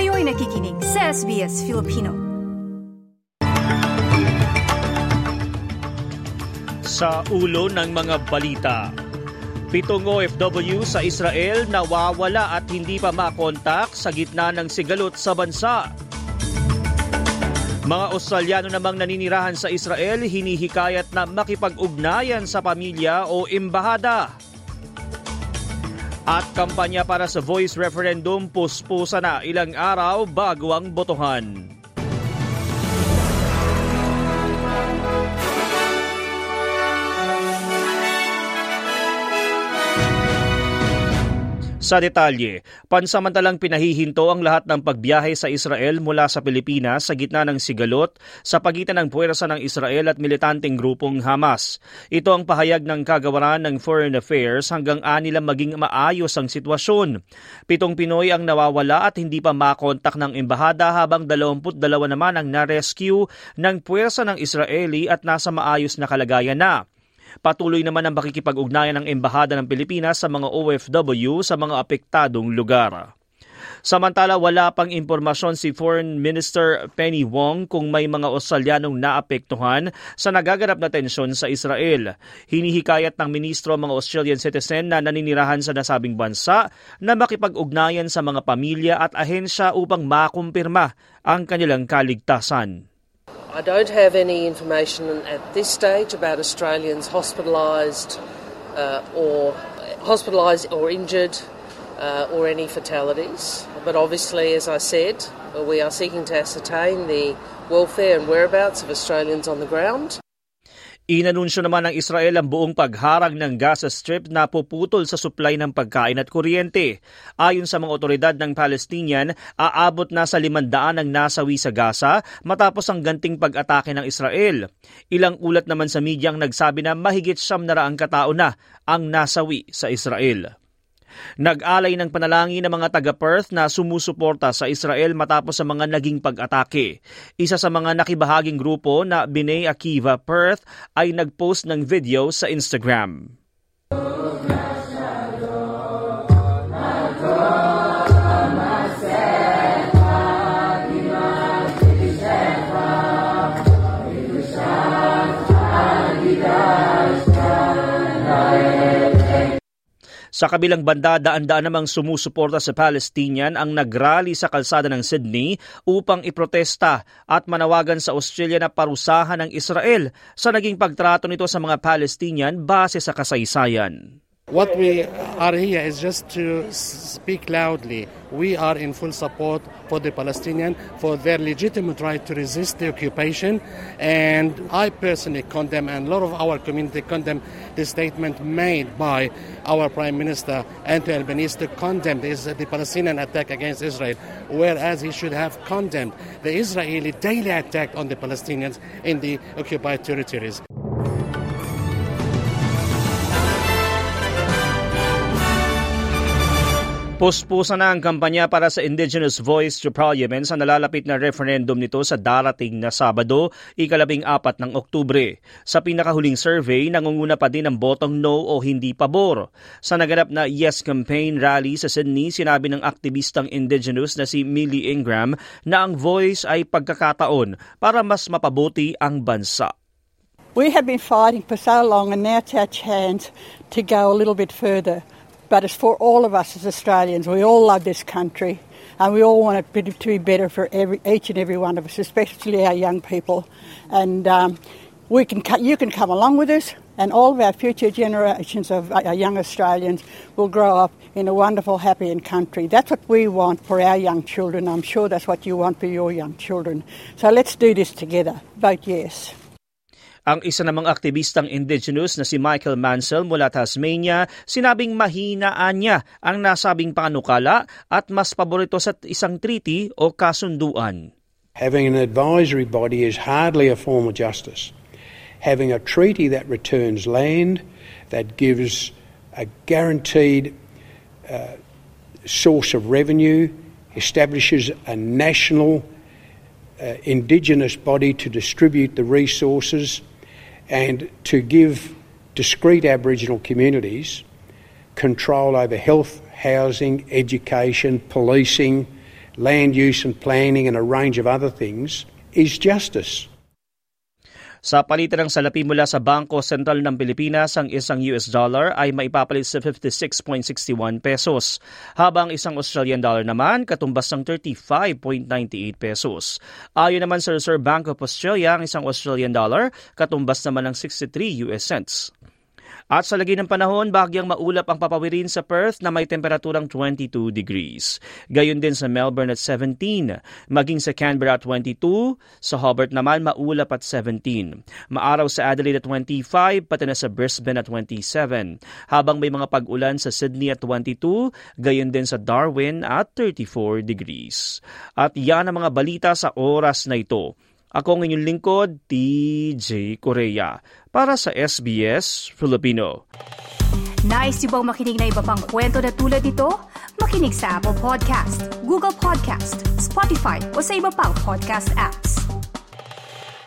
Kayo'y nakikinig sa SBS Filipino. Sa ulo ng mga balita, pitong OFW sa Israel nawawala at hindi pa makontak sa gitna ng sigalot sa bansa. Mga Australyano namang naninirahan sa Israel hinihikayat na makipag-ugnayan sa pamilya o embahada. At kampanya para sa voice referendum puspusa na ilang araw bago ang botohan. Sa detalye, pansamantalang pinahihinto ang lahat ng pagbiyahe sa Israel mula sa Pilipinas sa gitna ng sigalot sa pagitan ng puwersa ng Israel at militanteng grupong Hamas. Ito ang pahayag ng kagawaran ng Foreign Affairs hanggang anila maging maayos ang sitwasyon. Pitong Pinoy ang nawawala at hindi pa makontak ng embahada habang 22 naman ang na-rescue ng puwersa ng Israeli at nasa maayos na kalagayan na. Patuloy naman ang pakikipag-ugnayan ng Embahada ng Pilipinas sa mga OFW sa mga apektadong lugar. Samantala, wala pang impormasyon si Foreign Minister Penny Wong kung may mga Australianong naapektuhan sa nagaganap na tensyon sa Israel. Hinihikayat ng ministro mga Australian citizen na naninirahan sa nasabing bansa na makipag-ugnayan sa mga pamilya at ahensya upang makumpirma ang kanilang kaligtasan. I don't have any information at this stage about Australians hospitalised uh, or hospitalised or injured uh, or any fatalities. But obviously, as I said, we are seeking to ascertain the welfare and whereabouts of Australians on the ground. Inanunsyo naman ng Israel ang buong pagharang ng Gaza Strip na puputol sa supply ng pagkain at kuryente. Ayon sa mga otoridad ng Palestinian, aabot na sa limandaan ang nasawi sa Gaza matapos ang ganting pag-atake ng Israel. Ilang ulat naman sa media ang nagsabi na mahigit siyam na raang katao na ang nasawi sa Israel. Nag-alay ng panalangin ng mga taga-Perth na sumusuporta sa Israel matapos sa mga naging pag-atake. Isa sa mga nakibahaging grupo na B'nai Akiva Perth ay nag-post ng video sa Instagram. Sa kabilang banda, daan-daan namang sumusuporta sa Palestinian ang nagrally sa kalsada ng Sydney upang iprotesta at manawagan sa Australia na parusahan ng Israel sa naging pagtrato nito sa mga Palestinian base sa kasaysayan. What we are here is just to speak loudly. We are in full support for the Palestinians for their legitimate right to resist the occupation. And I personally condemn, and a lot of our community condemn, the statement made by our Prime Minister, Anthony Albanese, to condemn this, the Palestinian attack against Israel, whereas he should have condemned the Israeli daily attack on the Palestinians in the occupied territories. Puspusa na ang kampanya para sa Indigenous Voice to Parliament sa nalalapit na referendum nito sa darating na Sabado, ikalabing apat ng Oktubre. Sa pinakahuling survey, nangunguna pa din ang botong no o hindi pabor. Sa naganap na Yes Campaign rally sa Sydney, sinabi ng aktivistang Indigenous na si Millie Ingram na ang voice ay pagkakataon para mas mapabuti ang bansa. We have been fighting for so long and now it's our chance to go a little bit further. But it's for all of us as Australians. We all love this country and we all want it to be better for every, each and every one of us, especially our young people. And um, we can, you can come along with us, and all of our future generations of our young Australians will grow up in a wonderful, happy country. That's what we want for our young children. I'm sure that's what you want for your young children. So let's do this together. Vote yes. Ang isa namang aktivistang indigenous na si Michael Mansell mula Tasmania, sinabing mahinaan niya ang nasabing panukala at mas paborito sa isang treaty o kasunduan. Having an advisory body is hardly a form of justice. Having a treaty that returns land, that gives a guaranteed uh, source of revenue, establishes a national uh, indigenous body to distribute the resources and to give discrete Aboriginal communities control over health, housing, education, policing, land use and planning and a range of other things is justice. Sa palitan ng salapi mula sa Bangko Sentral ng Pilipinas, ang isang US dollar ay maipapalit sa 56.61 pesos, habang isang Australian dollar naman katumbas ng 35.98 pesos. Ayon naman sa Reserve Bank of Australia, ang isang Australian dollar katumbas naman ng 63 US cents. At sa lagi ng panahon, bahagyang maulap ang papawirin sa Perth na may temperaturang 22 degrees. Gayon din sa Melbourne at 17, maging sa Canberra at 22, sa Hobart naman maulap at 17. Maaraw sa Adelaide at 25, pati na sa Brisbane at 27. Habang may mga pag-ulan sa Sydney at 22, gayon din sa Darwin at 34 degrees. At yan ang mga balita sa oras na ito. Ako ang inyong lingkod, TJ Korea, para sa SBS Filipino. Nice yung bang makinig na iba pang kwento na tulad ito? Makinig sa Apple Podcast, Google Podcast, Spotify o sa iba pang podcast apps.